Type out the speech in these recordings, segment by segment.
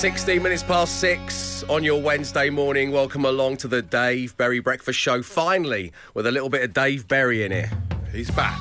16 minutes past six on your Wednesday morning. Welcome along to the Dave Berry Breakfast Show. Finally, with a little bit of Dave Berry in it. He's back.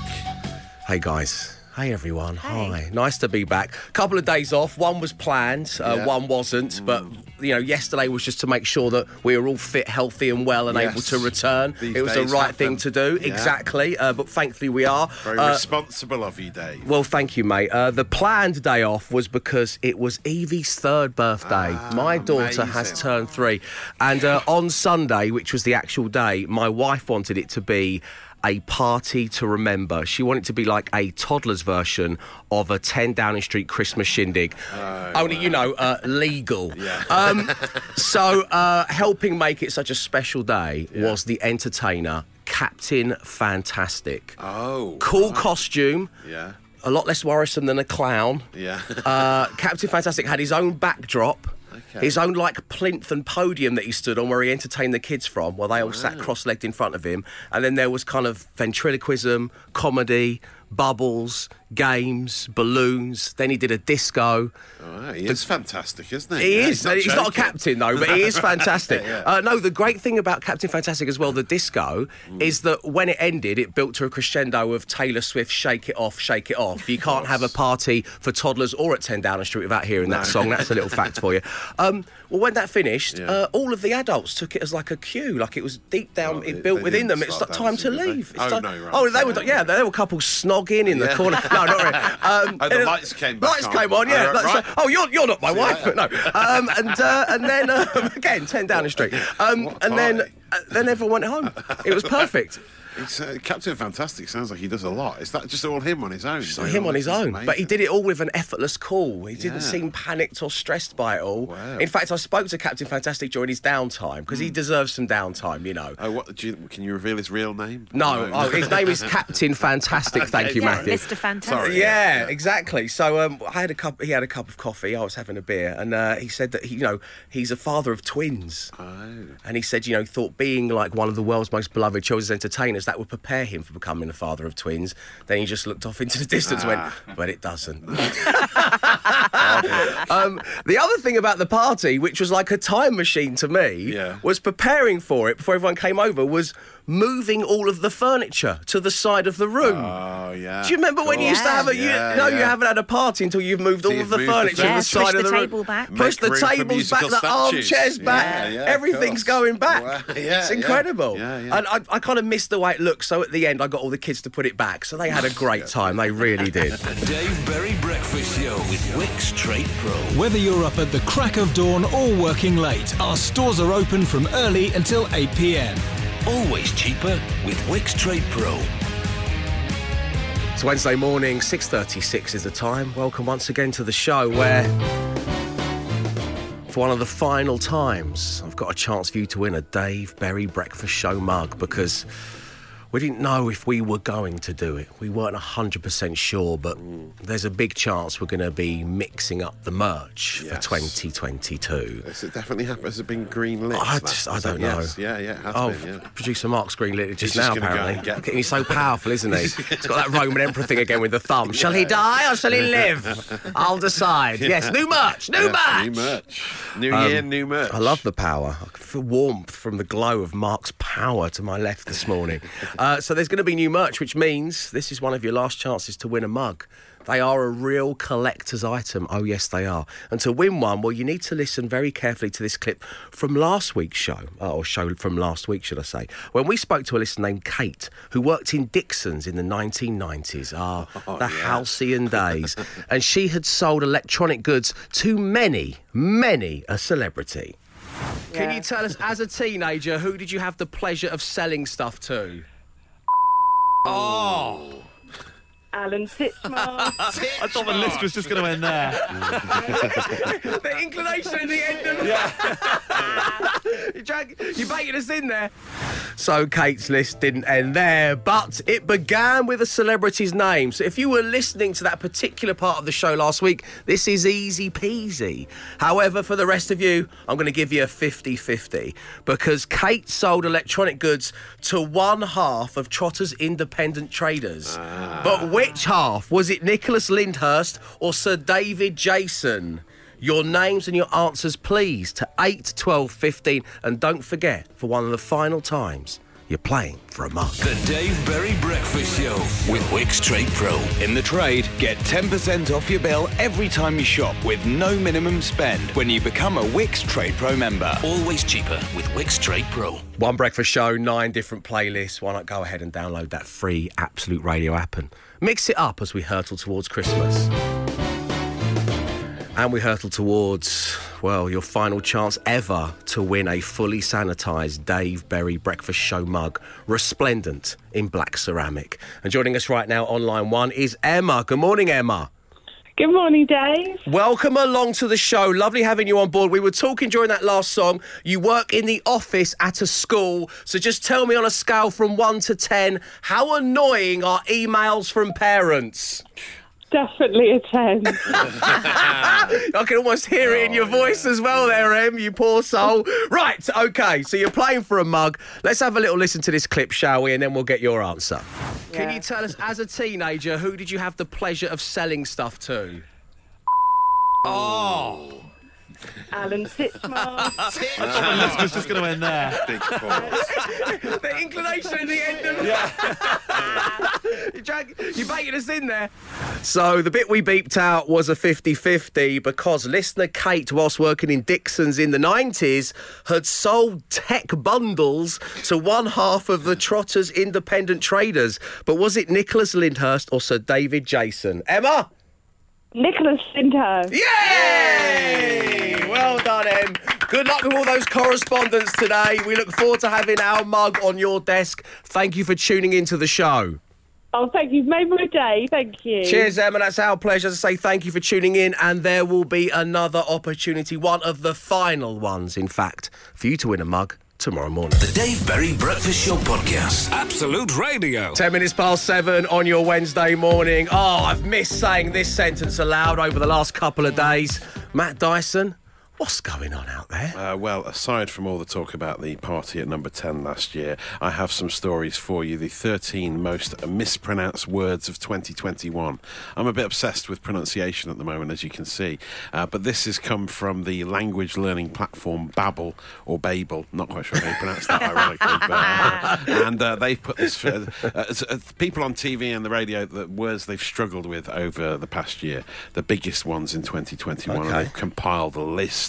Hey, guys. Hey, everyone. Hi. Nice to be back. Couple of days off. One was planned, uh, Yeah. one wasn't. But, you know, yesterday was just to make sure that we were all fit, healthy, and well and able to return. These it was the right happen. thing to do. Yeah. Exactly. Uh, but thankfully, we are. Very Uh, responsible of you, Dave. Well, thank you, mate. Uh, the planned day off was because it was Evie's third birthday. My daughter has turned three. And uh, on Sunday, which was the actual day, my wife wanted it to be a party to remember. She wanted it to be like a toddler's version of a 10 Downing Street Christmas shindig. Only, you know, uh, legal. Yeah. Um, so, uh, helping make it such a special day was the entertainer, Captain Fantastic. oh. Cool costume Yeah. a lot less worrisome than a clown. Yeah. Uh, Captain Fantastic had his own backdrop. Okay. His own like plinth and podium that he stood on where he entertained the kids from while they all sat cross-legged in front of him. And then there was kind of ventriloquism, comedy, bubbles, games, balloons. Then he did a disco. Right, He is fantastic, isn't he? He Yeah, is. He's not, a captain though, but he is fantastic. Yeah. uh, no, the great thing about Captain Fantastic as well, the disco, Mm. is that when it ended, it built to a crescendo of Taylor Swift "Shake It Off, Shake It Off." You can't have a party for toddlers or at 10 Downing Street without hearing that song. That's a little fact for you. Um, well, when that finished, Yeah. uh, all of the adults took it as like a cue, like it was deep down, Oh, it they- built within them. It's like time to they? leave. It's Oh, time- no, right. oh, they were, Yeah. yeah, there were a couple in the corner. No, not really. Um, Oh, the lights came back Lights on. came on, yeah. Oh, right. oh, you're, you're not my wife, but no. Um, and uh, and then um, again, ten Downing Street, um, and then uh, then everyone went home. It was perfect. It's, uh, Captain Fantastic sounds like he does a lot. Is that just all him on his own? So him on his own, but he did it all with an effortless cool. He didn't Yeah. seem panicked or stressed by it all. Wow. In fact, I spoke to Captain Fantastic during his downtime because he deserves some downtime, you know. Oh, what? Do you, can you reveal his real name? No, oh, his name is Captain Fantastic. Thank you, Yeah, Matthew. Mr. Fantastic. Sorry. Yeah, exactly. So um, I had a cup. He had a cup of coffee. I was having a beer, and uh, he said that he, you know, he's a father of twins. Oh. And he said, you know, thought being like one of the world's most beloved children's entertainers that would prepare him for becoming a father of twins. Then he just looked off into the distance, and Ah. went, but it doesn't. um, the other thing about the party, which was like a time machine to me, Yeah. was preparing for it before everyone came over. Was moving all of the furniture to the side of the room. Oh, yeah. Do you remember when you used to have a? You, Yeah, no, you haven't had a party until you've moved So all you've of the furniture to Yeah, the push side the of the room. table back. Push Make the room for tables back, musical the armchairs back. Yeah, yeah, Everything's going back. Wow. Yeah, it's incredible. Yeah, yeah. And I, I kind of missed the way it looked. So at the end, I got all the kids to put it back. So they had a great time. They really did. The Dave Berry Breakfast Show with Wickes Trade Pro. Whether you're up at the crack of dawn or working late, our stores are open from early until 8 pm. Always cheaper with Wickes Trade Pro. It's Wednesday morning, 6.36 is the time. Welcome once again to the show where, for one of the final times, I've got a chance for you to win a Dave Berry Breakfast Show mug because we didn't know if we were going to do it. We weren't 100% sure, but mm. there's a big chance we're going to be mixing up the merch Yes. for 2022. Has it definitely happened? Has it been green lit? I just, I don't know. Yes. Yeah, yeah, it has Oh, been, yeah. producer Mark's green lit it just He's now, just apparently. get- Look at him, He's so powerful, isn't he? He's got that Roman Emperor thing again with the thumb. Shall he die or shall he live? I'll decide. Yes, new merch, new merch. New merch. New year, um, new merch. I love the power. I can feel warmth from the glow of Mark's power to my left this morning. Uh, so there's going to be new merch, which means this is one of your last chances to win a mug. They are a real collector's item. Oh, yes, they are. And to win one, well, you need to listen very carefully to this clip from last week's show, uh, or show from last week, should I say, when we spoke to a listener named Kate, who worked in Dixon's in the 1990s. Ah, the halcyon days. and she had sold electronic goods to many, many a celebrity. Can you tell us, as a teenager, who did you have the pleasure of selling stuff to? Oh. Alan Titchmarsh. I thought the list was just going to end there. the inclination at the end of yeah. Ah. you, drag, you baited us in there. So Kate's list didn't end there, but it began with a celebrity's name. So if you were listening to that particular part of the show last week, this is easy peasy. However, for the rest of you, I'm going to give you a 50 50 because Kate sold electronic goods to one half of Trotter's independent traders. Ah. But which half? Was it Nicholas Lyndhurst or Sir David Jason? Your names and your answers, please, to 8, 12, 15. And don't forget, for one of the final times, you're playing for a mug. The Dave Berry Breakfast Show with Wickes Trade Pro. In the trade, get 10% off your bill every time you shop with no minimum spend when you become a Wickes Trade Pro member. Always cheaper with Wickes Trade Pro. One breakfast show, nine different playlists. Why not go ahead and download that free Absolute Radio app and mix it up as we hurtle towards Christmas? And we hurtle towards, well, your final chance ever to win a fully sanitised Dave Berry Breakfast Show mug, resplendent in black ceramic. And joining us right now on line one is Emma. Good morning, Emma. Good morning, Dave. Welcome along to the show. Lovely having you on board. We were talking during that last song. You work in the office at a school. So just tell me on a scale from 1 to 10, how annoying are emails from parents? Definitely a 10. I can almost hear it in your voice as well there, Em, you poor soul. Right, okay, so you're playing for a mug. Let's have a little listen to this clip, shall we? And then we'll get your answer. Can Yeah. you tell us, as a teenager, who did you have the pleasure of selling stuff to? Oh. Alan Titchmarsh. The was just going to end there. Big pause. the inclination at the end of it. you, drag, you baited us in there. So the bit we beeped out was a 50-50 because listener Kate, whilst working in Dixon's in the 90s, had sold tech bundles to one half of the Trotters independent traders. But was it Nicholas Lyndhurst or Sir David Jason? Emma? Nicholas Sindhurst. Yay! Well done, Em. Good luck with all those correspondents today. We look forward to having our mug on your desk. Thank you for tuning into the show. Oh, thank you. You've made my day. Thank you. Cheers, Emma. That's our pleasure to say thank you for tuning in. And there will be another opportunity, one of the final ones, in fact, for you to win a mug tomorrow morning. The Dave Berry Breakfast Show podcast. Absolute Radio. 10 minutes past seven on your Wednesday morning. Oh, I've missed saying this sentence aloud over the last couple of days. Matt Dyson, what's going on out there? Uh, well, aside from all the talk about the party at number 10 last year, I have some stories for you. The 13 most mispronounced words of 2021. I'm a bit obsessed with pronunciation at the moment, as you can see. Uh, but this has come from the language learning platform Babbel or Babel. Not quite sure how you pronounce that, ironically. But, uh, and uh, they've put this. Uh, uh, people on TV and the radio, the words they've struggled with over the past year, the biggest ones in 2021. and Okay. they've compiled a list.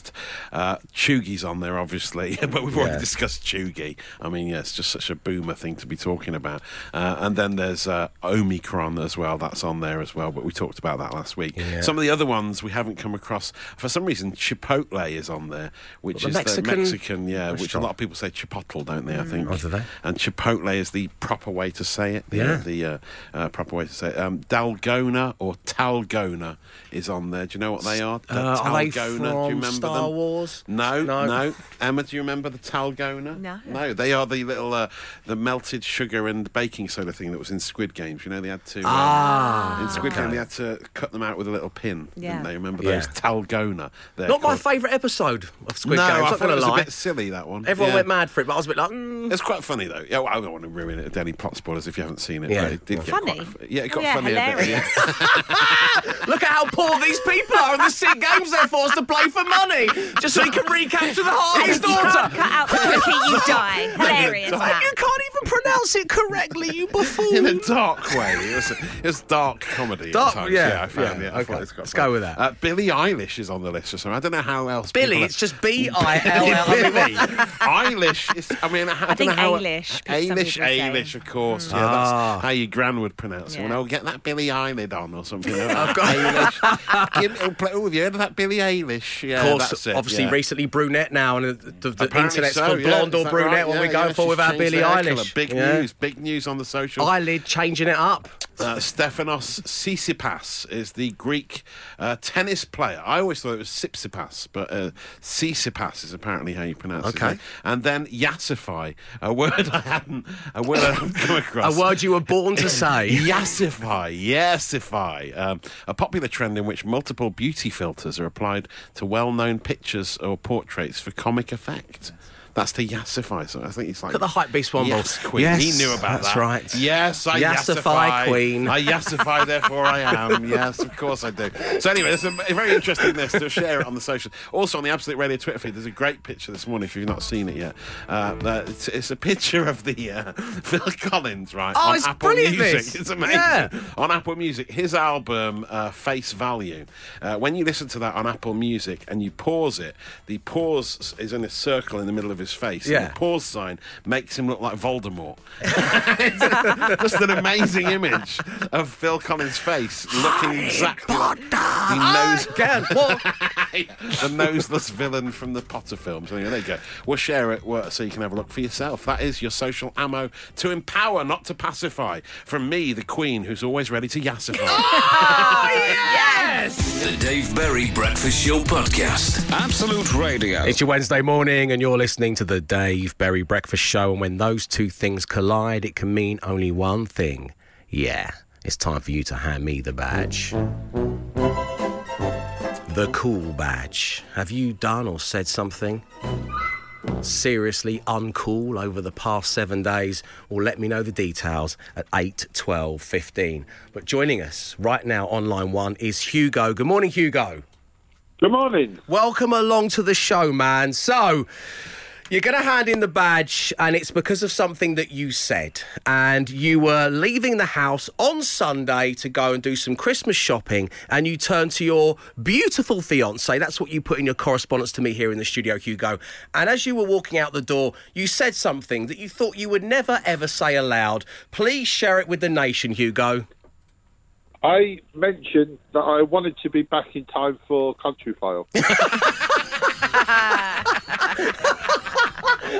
Uh, Cheugy's on there, obviously, but we've already Yeah. discussed Cheugy. I mean, yeah, it's just such a boomer thing to be talking about. Uh, and then there's uh, Omicron as well. That's on there as well, but we talked about that last week. Some of the other ones we haven't come across. For some reason, Chipotle is on there, which The is Mexican the Mexican, yeah, which a lot of people say Chipotle, don't they? I think. Oh, do they? And Chipotle is the proper way to say it. the- Yeah. The uh, uh, proper way to say it. Um, Dalgona or Talgona is on there. Do you know what they are? Uh, are they Talgona, from do you remember Star them? Wars? No, No. no, Emma, do you remember the Talgona? No. No, they are the little, uh, the melted sugar and baking soda thing that was in Squid Games. You know, they had to. um, Ah, in Squid Game, they had to cut them out with a little pin. Yeah. Didn't they remember Yeah. those Talgona? They're Not my favourite episode of Squid no, Games. I Not thought it was lie. a bit silly that one. Everyone Yeah. went mad for it, but I was a bit like, mm. It's quite funny though. Yeah, well, I don't want to ruin it. Any plot spoilers if you haven't seen it. Yeah. but it did get Funny? quite yeah, it Oh, got yeah, funny a bit. hilarious. Yeah. look at how poor these people are, and the sick games they're forced to play for money, just so he can recapture the heart of his daughter. cut out the cookie, you die. Hilarious, And you can't even pronounce it correctly, you buffoon. In a dark way. It was, it was dark comedy. at Dark- times. yeah, I found yeah, it. I okay. thought Let's funny. go with that. Uh, Billie Eilish is on the list or something. I don't know how else. Billy, it's just B I L L. Billy Eilish. Is, I mean, I, don't think know how Eilish, some Eilish, people. Eilish, of course. Yeah, Ah. that's how your gran would pronounce it. Yeah. Well, get that Billie Eilish on or something. I've got Eilish. Give, oh, play, oh, have you heard of that Billie Eilish? Yeah, Of course, that's it. obviously, yeah. recently brunette now, and the, the, the Apparently internet's so, for yeah. blonde Is or brunette. right? What Yeah, we're going yeah, for with our changed Billie her hair colour. Eilish. Big Yeah. news. Big news on the social. Eyelid changing it up. Uh, Stefanos Tsitsipas is the Greek uh, tennis player. I always thought it was Sipsipas, but uh, Tsitsipas is apparently how you pronounce Okay. it. And then Yassify, a word I hadn't, a word I hadn't come across. A word you were born to say. Yassify, Yassify, um, a popular trend in which multiple beauty filters are applied to well-known pictures or portraits for comic effect. That's to yassify. So I think it's like Look at the hype beast one Yes. Queen. Yes, he knew about that's that. right. Yes, I Yassify Queen. I yassify, therefore I am. Yes, of course I do. So anyway, it's a, very interesting list. To share it on the social. Also on the Absolute Radio Twitter feed, there's a great picture this morning. If you've not seen it yet, uh, uh, it's, it's a picture of the uh, Phil Collins, right? Oh, on it's Apple brilliant, Music. this. It's amazing. Yeah. On Apple Music, his album uh, Face Value. Uh, when you listen to that on Apple Music and you pause it, the pause is in a circle in the middle of his face. and Yeah. the pause sign makes him look like Voldemort. It's just an amazing image of Phil Collins' face looking exactly like the nose. Again, the noseless villain from the Potter films. Anyway, there you go. We'll share it so you can have a look for yourself. That is your social ammo to empower, not to pacify. From me, the Queen, who's always ready to yassify. Oh, yes! The Dave Berry Breakfast Show Podcast. Absolute Radio. It's your Wednesday morning, and you're listening to the Dave Berry Breakfast Show. And when those two things collide, it can mean only one thing. Yeah, it's time for you to hand me the badge. The cool badge. Have you done or said something seriously uncool over the past seven days? Well, let me know the details at 8, 12, 15. But joining us right now on line one is Hugo. Good morning, Hugo. Good morning. Welcome along to the show, man. So, you're going to hand in the badge, and it's because of something that you said. And you were leaving the house on Sunday to go and do some Christmas shopping, and you turned to your beautiful fiance. That's what you put in your correspondence to me here in the studio, Hugo. And as you were walking out the door, you said something that you thought you would never ever say aloud. Please share it with the nation, Hugo. I mentioned that I wanted to be back in time for Country File.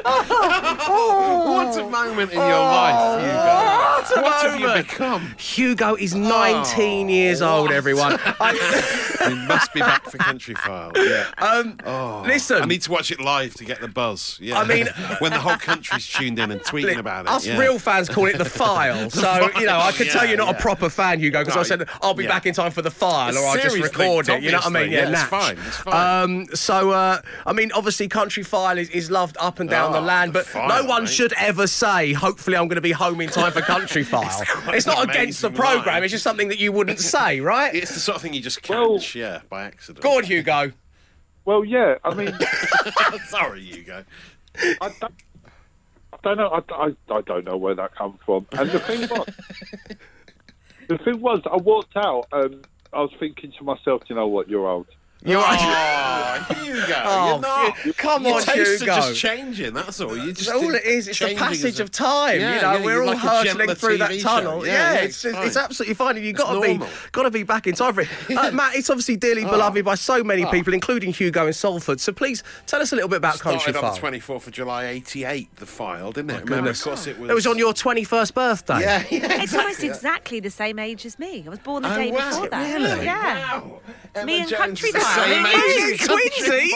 what a moment in your life, Hugo. What a What have you become? Hugo is 19 years old, everyone. I- You must be back for Country File. Yeah. um, listen. I need to watch it live to get the buzz. Yeah. I mean- when the whole country's tuned in and tweeting about it. Us yeah. real fans call it the file. So, you know, I could tell you're not yeah. a proper fan, Hugo, because I said, I'll be yeah. back in time for the file or I'll just Seriously, record it. You know what I mean? obviously. Yeah, it's fine, it's fine. Um, so, uh, I mean, obviously, Country File is, is loved up and down the Oh, land, but file, no one mate. should ever say, hopefully, I'm going to be home in time for Country File. quite it's not against the programme, line. it's just something that you wouldn't say, right? It's the sort of thing you just catch, Well- yeah, by accident. Go on, Hugo. well, yeah, I mean, Sorry, Hugo. I don't, I don't know. I, I, I don't know where that come from. And the thing was, the thing was, I walked out. and I was thinking to myself, you know what, you're old. You're Oh, Hugo, Oh, you're not. Hu- come Your on, tastes Hugo. are just changing. That's all. You just That's all it is. It's the passage a- of time. Yeah, you know, yeah, we're all like hurtling gentler through that TV tunnel. Yeah, Yeah, yeah, it's, it's it's, absolutely fine, and you've got to be got to be back in time for it. Uh, Matt, it's obviously dearly Oh. beloved by so many people, including Hugo in Salford. So please tell us a little bit about Country Started on the 24th of July, 88, the file, didn't it? Remember, of course, it was. It was on your 21st birthday. Yeah, yeah. It's almost exactly the same age as me. I was born the Oh, day before that. Really? Yeah. Wow. Me and Jones Country is the File. same age as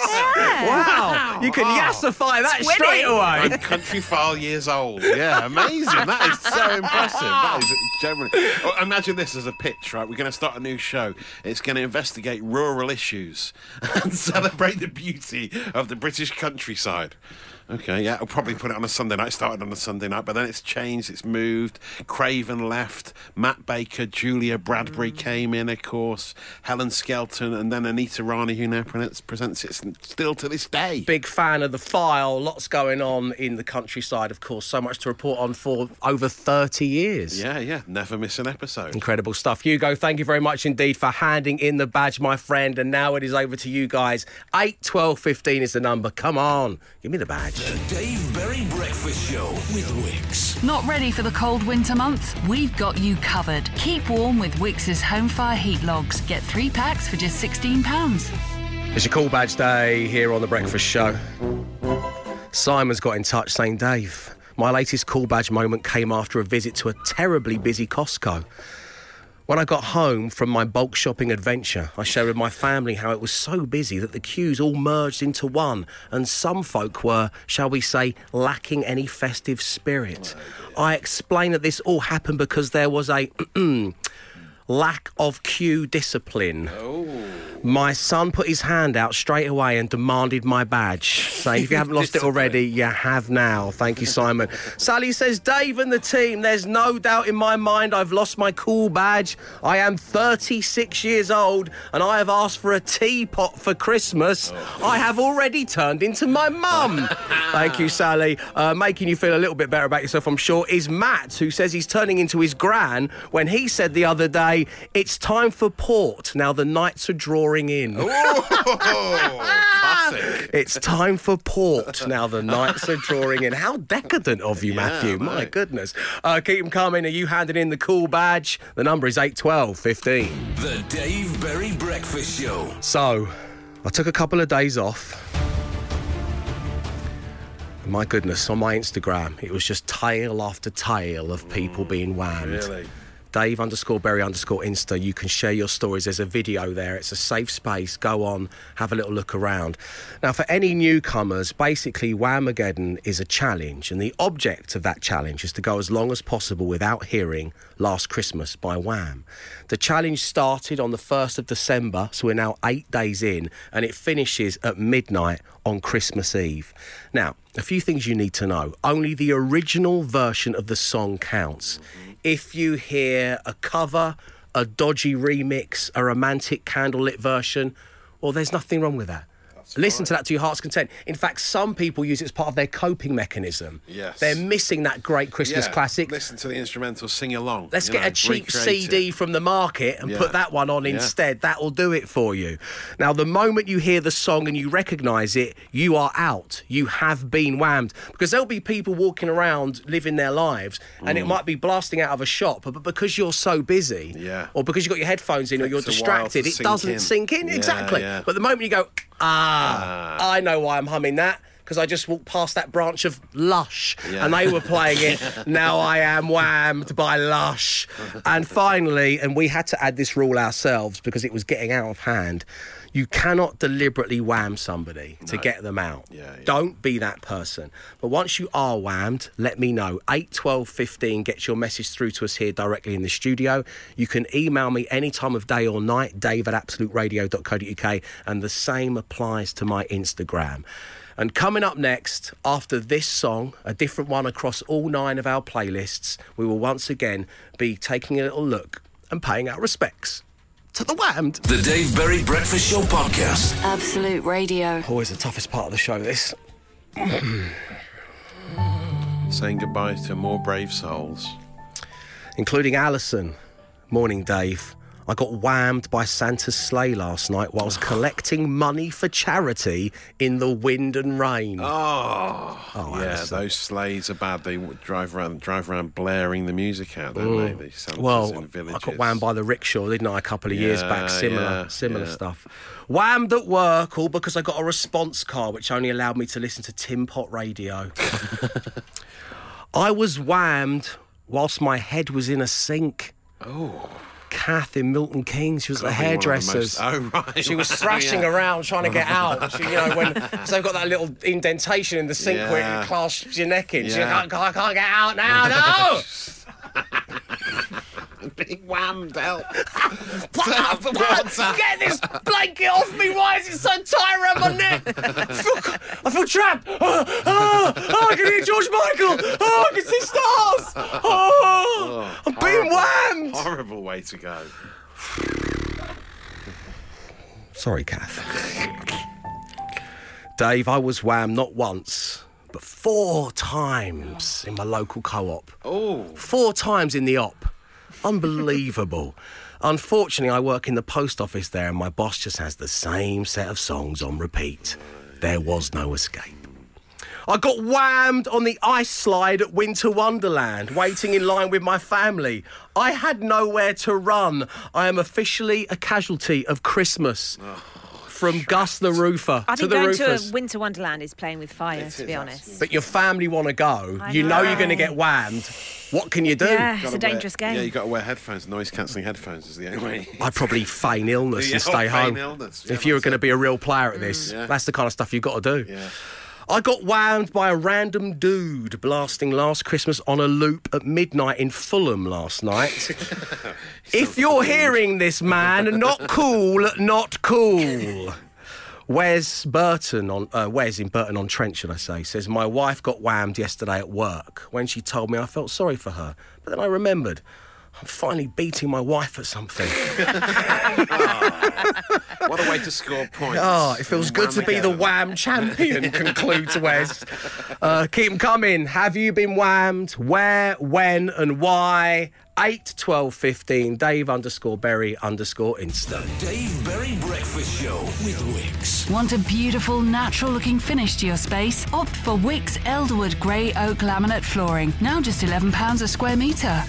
Country twinsies. File. Wow, you can yassify that Twinning. straight away. I'm country file years old. Yeah, amazing. That is so impressive. That is generally. Oh, imagine this as a pitch, right? We're going to start a new show. It's going to investigate rural issues and celebrate the beauty of the British countryside. Okay, yeah, I'll probably put it on a Sunday night. Started on a Sunday night, but then it's changed, it's moved. Craven left, Matt Baker, Julia Bradbury mm. came in, of course, Helen Skelton, and then Anita Rani, who now presents, presents it still to this day. Big fan of the file. Lots going on in the countryside, of course. So much to report on for over 30 years. Yeah, yeah, never miss an episode. Incredible stuff. Hugo, thank you very much indeed for handing in the badge, my friend. And now it is over to you guys. 8, 12, 15 is the number. Come on, give me the badge. The Dave Berry Breakfast Show with Wickes. Not ready for the cold winter months? We've got you covered. Keep warm with Wickes's home fire heat logs. Get three packs for just £16. It's your call badge day here on The Breakfast Show. Simon's got in touch saying, Dave, my latest call badge moment came after a visit to a terribly busy Costco. When I got home from my bulk shopping adventure, I shared with my family how it was so busy that the queues all merged into one, and some folk were, shall we say, lacking any festive spirit. I explained that this all happened because there was a lack of queue discipline. Oh. My son put his hand out straight away and demanded my badge, saying, If you haven't lost it already, you have now. Thank you, Simon. Sally says, Dave and the team, there's no doubt in my mind I've lost my cool badge. I am 36 years old and I have asked for a teapot for Christmas. I have already turned into my mum. Thank you, Sally. Uh, making you feel a little bit better about yourself, I'm sure, is Matt, who says he's turning into his gran when he said the other day, It's time for port. Now the nights are drawing in. Classic. It's time for port. Now the nights are drawing in. How decadent of you, Matthew. My goodness. Uh, keep them coming. Are you handing in the cool badge? The number is 812 15. The Dave Berry Breakfast Show. So, I took a couple of days off. My goodness, on my Instagram, it was just tale after tale of people being whammed. Really? Dave underscore Berry underscore Insta. You can share your stories. There's a video there. It's a safe space. Go on, have a little look around. Now, for any newcomers, basically, Whamageddon is a challenge, and the object of that challenge is to go as long as possible without hearing Last Christmas by Wham. The challenge started on the 1st of December, so we're now eight days in, and it finishes at midnight on Christmas Eve. Now, a few things you need to know. Only the original version of the song counts. If you hear a cover, a dodgy remix, a romantic candlelit version, well, there's nothing wrong with that. Listen to that to your heart's content. In fact, some people use it as part of their coping mechanism. Yes. They're missing that great Christmas Yeah, classic. Listen to the instrumental, sing along. Let's get know, a cheap recreate it. CD from the market and Yeah. put that one on Yeah. instead. That will do it for you. Now, the moment you hear the song and you recognise it, you are out. You have been whammed. Because there'll be people walking around living their lives and it mm. might be blasting out of a shop, but because you're so busy Yeah. or because you've got your headphones in or you're distracted, it doesn't in. sink in. Exactly. But the moment you go, ah, I know why I'm humming that. Because I just walked past that branch of Lush Yeah. and they were playing it. now I am whammed by Lush. And finally, and we had to add this rule ourselves because it was getting out of hand. You cannot deliberately wham somebody to get them out. Yeah, yeah. Don't be that person. But once you are whammed, let me know. 8 12 15 gets your message through to us here directly in the studio. You can email me any time of day or night, dave at absoluteradio.co.uk, and the same applies to my Instagram. And coming up next, after this song, a different one across all nine of our playlists, we will once again be taking a little look and paying our respects to the whammed. The Dave Berry Breakfast Show podcast. Absolute Radio. Always the toughest part of the show, this. Saying goodbye to more brave souls. including Alison. Morning, Dave. I got whammed by Santa's sleigh last night whilst collecting money for charity in the wind and rain. Oh, Oh, yeah, Alison. those sleighs are bad. They drive around, drive around, blaring the music out, don't mm. they? These well, I got whammed by the rickshaw, didn't I, a couple of years back? Similar, yeah, similar yeah. stuff. Whammed at work, all because I got a response car which only allowed me to listen to Tim Pot radio. I was whammed whilst my head was in a sink. Oh, Kath in Milton Keynes, she was the Probably one of the hairdressers. most- oh, right. She was thrashing Yeah. around trying to get out. She, you know, when so they've got that little indentation in the sink where it clasps your neck in. Yeah. can't, I can't get out now. No. being whammed out. What? Get this blanket off me! Why is it so tight around my neck? I feel, I feel trapped. Oh, oh, oh, I can hear George Michael. Oh, I can see stars. Oh, I'm being whammed. Horrible way to go. Sorry, Kath. Dave, I was wham not once, but four times in my local co-op. Oh, Four times in the op. Unbelievable. Unfortunately, I work in the post office there, and my boss just has the same set of songs on repeat. There was no escape. I got whammed on the ice slide at Winter Wonderland, waiting in line with my family. I had nowhere to run. I am officially a casualty of Christmas. From Gus the Roofer I to think the going Roofers. to a Winter Wonderland is playing with fire, to be honest. but your family want to go. I you know. you're going to get whammed. What can you do? Yeah, it's a Gotta dangerous wear, game. Yeah, you got to wear headphones. Noise cancelling headphones is the only way. I'd probably feign illness Yeah, and stay feign home. illness. Yeah, if you were that's going to it. be a real player at this, mm. Yeah. that's the kind of stuff you've got to do. Yeah. I got whammed by a random dude blasting Last Christmas on a loop at midnight in Fulham last night. if you're hearing this, man, not cool, not cool. Wes Burton on uh, Wes in Burton on Trent, should I say, says my wife got whammed yesterday at work. When she told me, I felt sorry for her, but then I remembered. I'm finally beating my wife at something. What a way to score points. Oh, it feels good to be the. Wham champion, concludes Wes. Uh, keep them coming. Have you been whammed? Where, when, and why? 8, 12, 15, Dave underscore Berry underscore Insta. Dave Berry Breakfast Show with Wickes. Want a beautiful, natural looking finish to your space? Opt for Wickes Elderwood Grey Oak Laminate Flooring. Now just £11 a square metre.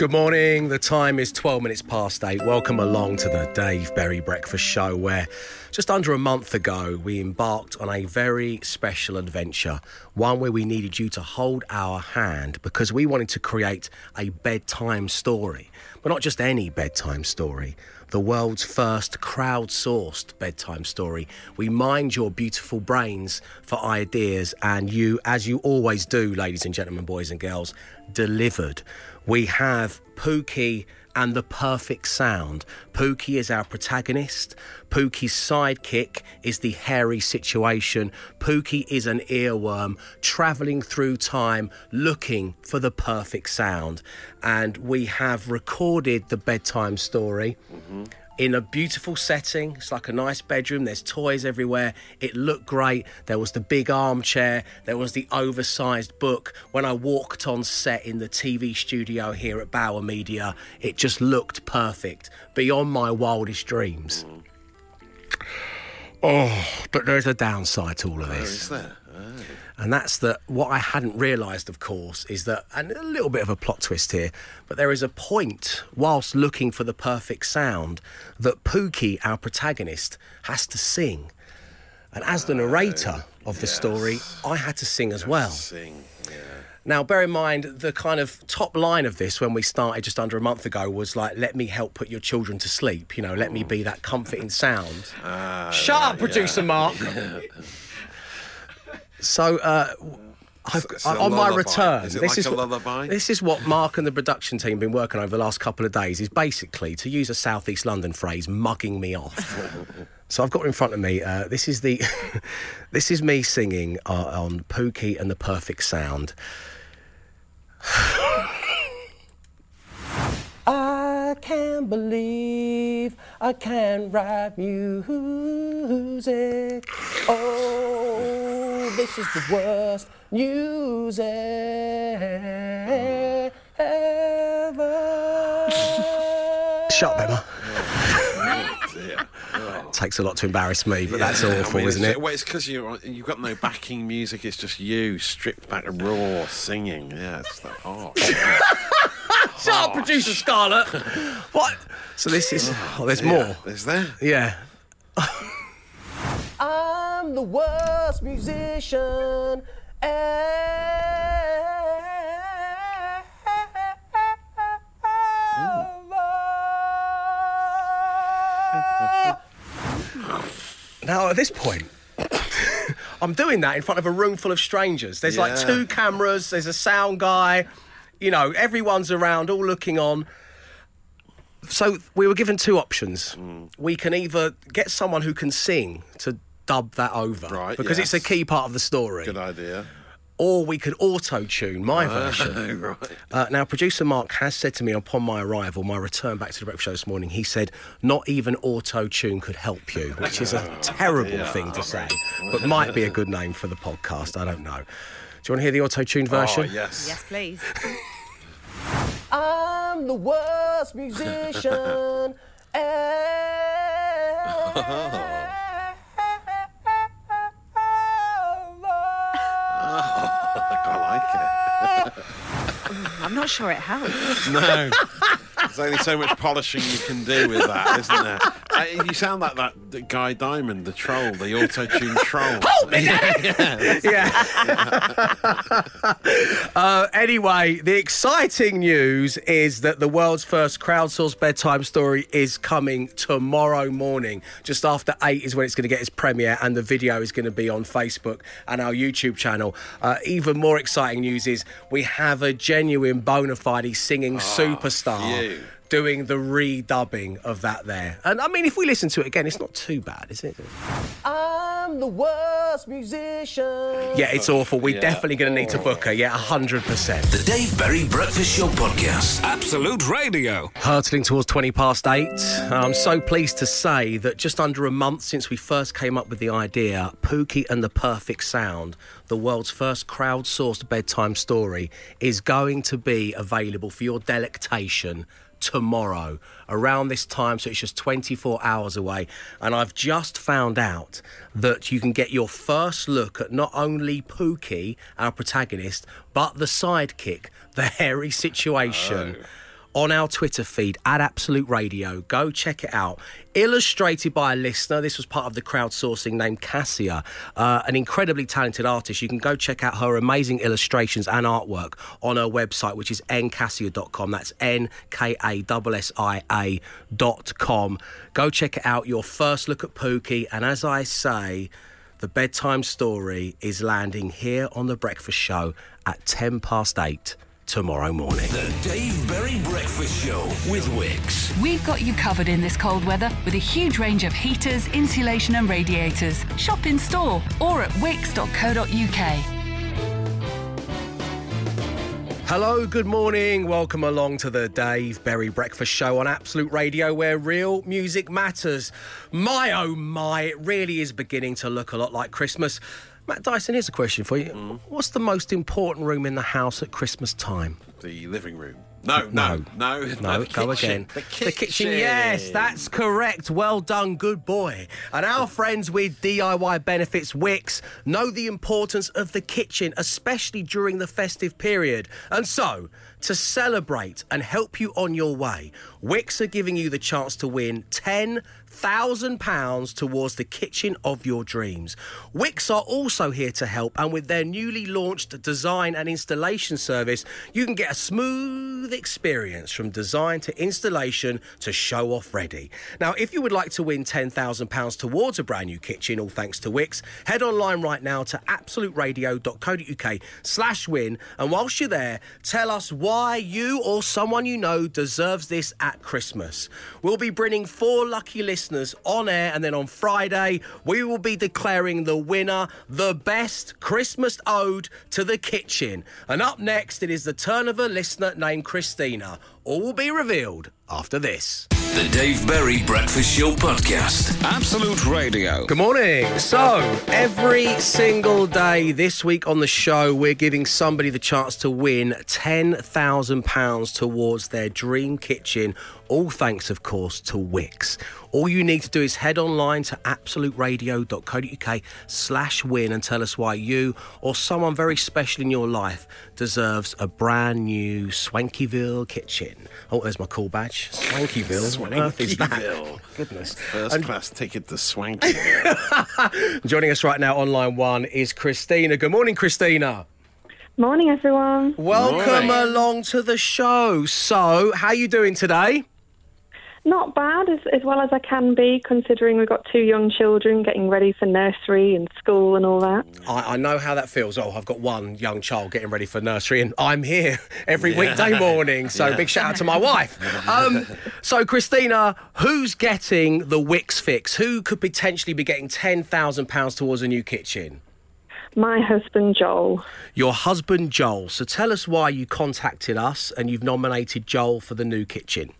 Good morning. The time is 12 minutes past 8. Welcome along to the Dave Berry Breakfast Show, where just under a month ago we embarked on a very special adventure. One where we needed you to hold our hand because we wanted to create a bedtime story. But not just any bedtime story, the world's first crowdsourced bedtime story. We mined your beautiful brains for ideas, and you, as you always do, ladies and gentlemen, boys and girls, delivered. We have Pookie and the perfect sound. Pookie is our protagonist. Pookie's sidekick is the hairy situation. Pookie is an earworm travelling through time looking for the perfect sound. And we have recorded the bedtime story mm-hmm. In a beautiful setting. It's like a nice bedroom. There's toys everywhere. It looked great. There was the big armchair. There was the oversized book. When I walked on set in the TV studio here at Bauer Media, it just looked perfect, beyond my wildest dreams. Mm. Oh, but there's a downside to all of this. Is there? And that's that what I hadn't realised, of course, is that, and a little bit of a plot twist here, but there is a point, whilst looking for the perfect sound, that Pookie, our protagonist, has to sing. And as the narrator of the story, I had to sing as well. Sing. Yeah. Now, bear in mind, the kind of top line of this when we started just under a month ago was like, let me help put your children to sleep. You know, let me be that comforting sound. Ah, Shut up, producer Mark. So, uh, I've, a on my return, Is it this like is a what- lullaby? This is what Mark and the production team have been working over the last couple of days. Is basically to use a southeast London phrase, mugging me off. so I've got in front of me. Uh, this is the, this is me singing uh, on Pookie and the Perfect Sound. I can't believe I can write music. Oh, this is the worst news ever. Shut up, Emma. Takes a lot to embarrass me, but that's Yeah, I awful, mean, isn't it? Well, it's because you you've got no backing music. It's just you stripped back, raw singing. Yeah, it's that hard. Shut up, producer Scarlett. what? So this is. Oh, there's more. Is there? Yeah. I'm the worst musician ever. Now, at this point, I'm doing that in front of a room full of strangers. There's like Yeah. two cameras, there's a sound guy, you know, everyone's around, all looking on. So we were given two options. Mm. We can either get someone who can sing to dub that over, Right, because it's a key part of the story, Good idea. or we could auto tune my version. right. Uh, now, producer Mark has said to me upon my arrival, my return back to the breakfast show this morning, he said, not even auto tune could help you, which is a terrible thing to say, but might be a good name for the podcast. I don't know. Do you want to hear the auto tuned version? Oh, yes. Yes, please. I'm the worst musician I like it. I'm not sure it helps. No. There's only so much polishing you can do with that, isn't there? Uh, you sound like that, that guy Diamond, the troll, the auto-tune troll. Uh, anyway, the exciting news is that the world's first crowdsourced bedtime story is coming tomorrow morning. Just after eight is when it's going to get its premiere, and the video is going to be on Facebook and our YouTube channel. Uh, even more exciting news is we have a genuine bona fide singing superstar. phew. Doing the redubbing of that there. And I mean, if we listen to it again, it's not too bad, is it? I'm the worst musician. Yeah, it's awful. We're Yeah. definitely going to need to oh. book her. Yeah, 100%. The Dave Berry Breakfast Show Podcast. Absolute Radio. hurtling towards 20 past eight. I'm so pleased to say that just under a month since we first came up with the idea, Pookie and the Perfect Sound, the world's first crowdsourced bedtime story, is going to be available for your delectation tomorrow around this time so it's just 24 hours away. And i've just found out that you can get your first look at not only pookie our protagonist but the sidekick the hairy situation oh. On our Twitter feed at Absolute Radio. Go check it out. Illustrated by a listener. This was part of the crowdsourcing named Cassia, uh, an incredibly talented artist. You can go check out her amazing illustrations and artwork on her website, which is nkassia.com. That's N K A S S I A dot com. Go check it out. Your first look at Pookie. And as I say, the bedtime story is landing here on the breakfast show at 10 past 8 tomorrow morning. The Dave Berry Breakfast Show with Wickes. We've got you covered in this cold weather with a huge range of heaters, insulation, and radiators. Shop in store or at wickes.co.uk. Hello, good morning. Welcome along to the Dave Berry Breakfast Show on Absolute Radio, where real music matters. My oh my, it really is beginning to look a lot like Christmas. Matt Dyson, here's a question for you. Mm. What's the most important room in the house at Christmas time? the living room. No, no, no, No, the go kitchen. again. The kitchen. Yes, that's correct. Well done, good boy. And our friends with DIY Benefits Wickes know the importance of the kitchen, especially during the festive period. And so, to celebrate and help you on your way, Wickes are giving you the chance to win 10 thousand pounds towards the kitchen of your dreams. Wickes are also here to help, and with their newly launched design and installation service, you can get a smooth experience from design to installation to show off ready. Now, if you would like to win ten thousand pounds towards a brand new kitchen, all thanks to Wickes, head online right now to absoluteradio.co.uk slash win, and whilst you're there, tell us why you or someone you know deserves this at Christmas. We'll be bringing four lucky listeners on air, and then on Friday, we will be declaring the winner, the best Christmas ode to the kitchen. And up next, it is the turn of a listener named Christina. All will be revealed after this. The Dave Berry Breakfast Show Podcast. Absolute Radio. Good morning. So, every single day this week on the show, we're giving somebody the chance to win £10,000 towards their dream kitchen, all thanks, of course, to Wickes. All you need to do is head online to absoluteradio.co.uk slash win and tell us why you or someone very special in your life deserves a brand new Swankyville kitchen. Oh, there's my call badge. Swankyville. What on earth is that? Swankyville. Goodness. First class ticket to Swankyville. Joining us right now on line one is Christina. Good morning, Christina. Morning, everyone. Welcome Morning. along to the show. So, how are you doing today? Not bad, as, as well as I can be, considering we've got two young children getting ready for nursery and school and all that. I, I know how that feels. Oh, I've got one young child getting ready for nursery, and I'm here every weekday morning. So, big shout out to my wife. Um, so, Christina, who's getting the Wickes fix? Who could potentially be getting ten thousand pounds towards a new kitchen? My husband, Joel. Your husband Joel. So, tell us why you contacted us and you've nominated Joel for the new kitchen.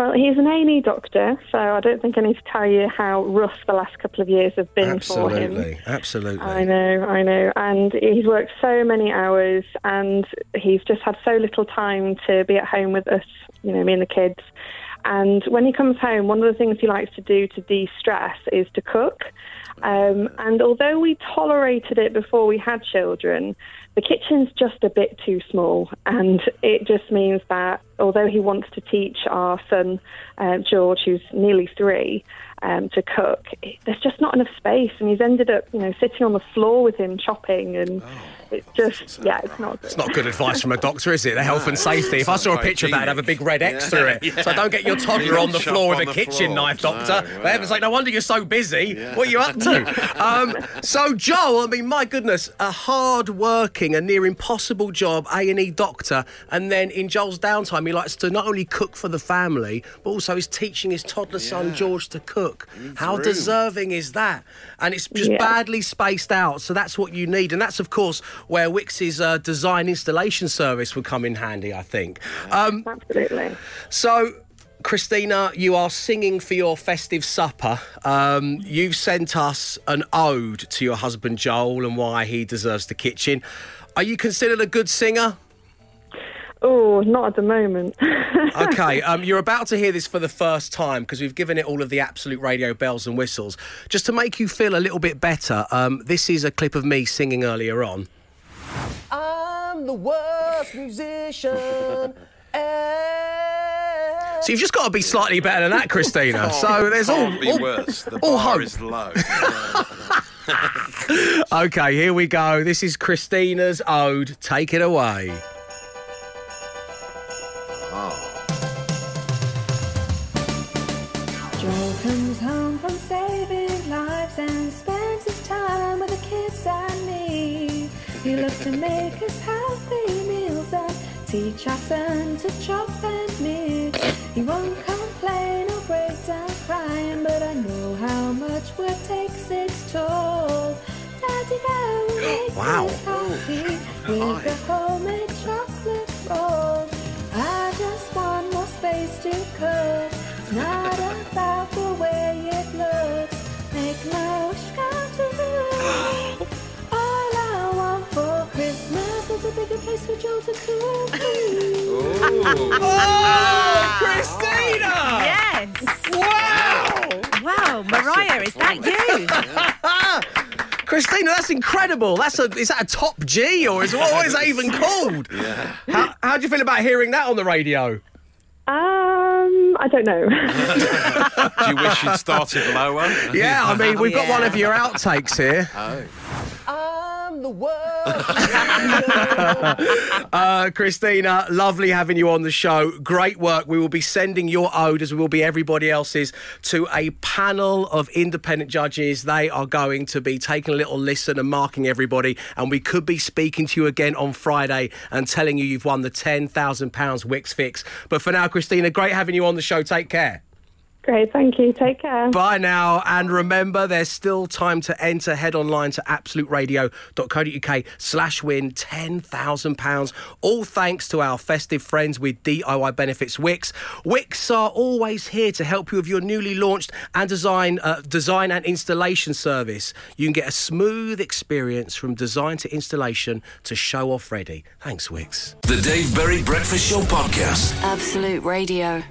Well, he's an A&E doctor, so I don't think I need to tell you how rough the last couple of years have been for him. Absolutely, absolutely. I know, I know. And he's worked so many hours and he's just had so little time to be at home with us, you know, me and the kids. And when he comes home, one of the things he likes to do to de stress is to cook. Um, and although we tolerated it before we had children, the kitchen's just a bit too small. And it just means that although he wants to teach our son, uh, George, who's nearly three, um, to cook, there's just not enough space. And he's ended up, you know, sitting on the floor with him chopping. And it's just, yeah, it's not good. It's not good advice from a doctor, is it? The health and safety. If I saw a picture of that, I'd have a big red X through it. So don't get your toddler on the floor on with a kitchen floor. knife, doctor. No, For heaven's sake, no wonder you're so busy. What are you up to? um, so, Joel, I mean, my goodness, a hard-working, a near impossible job, A&E doctor, and then in Joel's downtime, he likes to not only cook for the family, but also he's teaching his toddler son, George, to cook. How room. deserving is that? And it's just Yeah. badly spaced out, so that's what you need. And that's, of course, where Wickes's uh, design installation service would come in handy, I think. Um, Absolutely. so, Christina, you are singing for your festive supper. Um, you've sent us an ode to your husband Joel and why he deserves the kitchen. Are you considered a good singer? Oh, not at the moment. Okay, um, you're about to hear this for the first time because we've given it all of the absolute radio bells and whistles. Just to make you feel a little bit better, um, this is a clip of me singing earlier on. I'm the worst musician. ever. So you've just got to be slightly better than that, Christina. Oh, so there's all, Can't be all, worse. The all bar hope. is low. Okay, here we go. This is Christina's ode. Take it away. Joel He loves to make us healthy meals and teach our son to chop and mix. He won't complain or break down crying, but I know how much work takes its toll. Daddy Bear will make Wow. us happy with a Oh, Christina! Yes. Wow! Wow, Mariah, is that you? Christina, that's incredible. That's a is that a top G or is what, what is that even called? yeah. How, how do you feel about hearing that on the radio? um, I don't know. Do you wish you'd started lower? Yeah, I mean we've got Yeah. one of your outtakes here. Oh. The worst. uh, Christina, lovely having you on the show. Great work. We will be sending your ode, as we will be everybody else's, to a panel of independent judges. They are going to be taking a little listen and marking everybody. And we could be speaking to you again on Friday and telling you you've won the £10,000 Wickes Fix. But for now, Christina, great having you on the show. Take care. Great, thank you. Take care. Bye now. And remember, there's still time to enter. Head online to absoluteradio.co.uk slash win £10,000. All thanks to our festive friends with DIY Benefits Wickes. Wickes are always here to help you with your newly launched and design, uh, design and installation service. You can get a smooth experience from design to installation to show off ready. Thanks, Wickes. The Dave Berry Breakfast Show Podcast. Absolute Radio.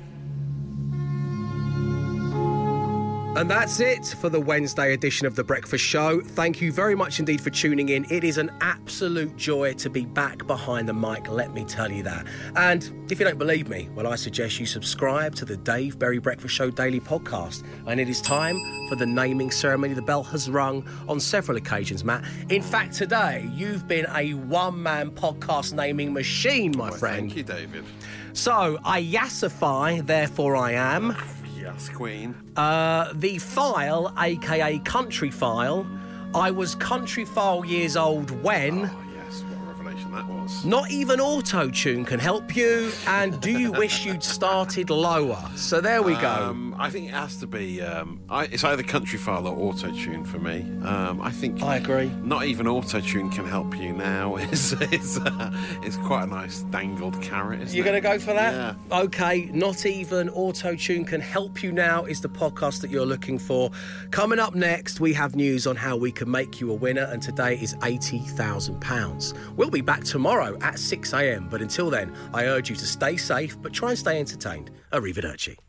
And that's it for the Wednesday edition of The Breakfast Show. Thank you very much indeed for tuning in. It is an absolute joy to be back behind the mic, let me tell you that. And if you don't believe me, well, I suggest you subscribe to the Dave Berry Breakfast Show daily podcast. And it is time for the naming ceremony. The bell has rung on several occasions, Matt. In fact, today, you've been a one man podcast naming machine, my friend. Thank you, David. So, I yassify, therefore I am. Yes, Queen. Uh, the file, aka country file, I was country file years old when. Oh, that was. Not even auto tune can help you. And do you wish you'd started lower? So there we go. Um, I think it has to be. Um, I, it's either country file or auto tune for me. Um, I think. I agree. Not even auto tune can help you now. It's it's, uh, it's quite a nice dangled carrot. Isn't You're going to go for that? Yeah. Okay, not even auto tune can help you now is the podcast that you're looking for. Coming up next, we have news on how we can make you a winner, and today is £80,000. We'll be back tomorrow at 6 a.m., but until then, I urge you to stay safe but try and stay entertained. Arrivederci.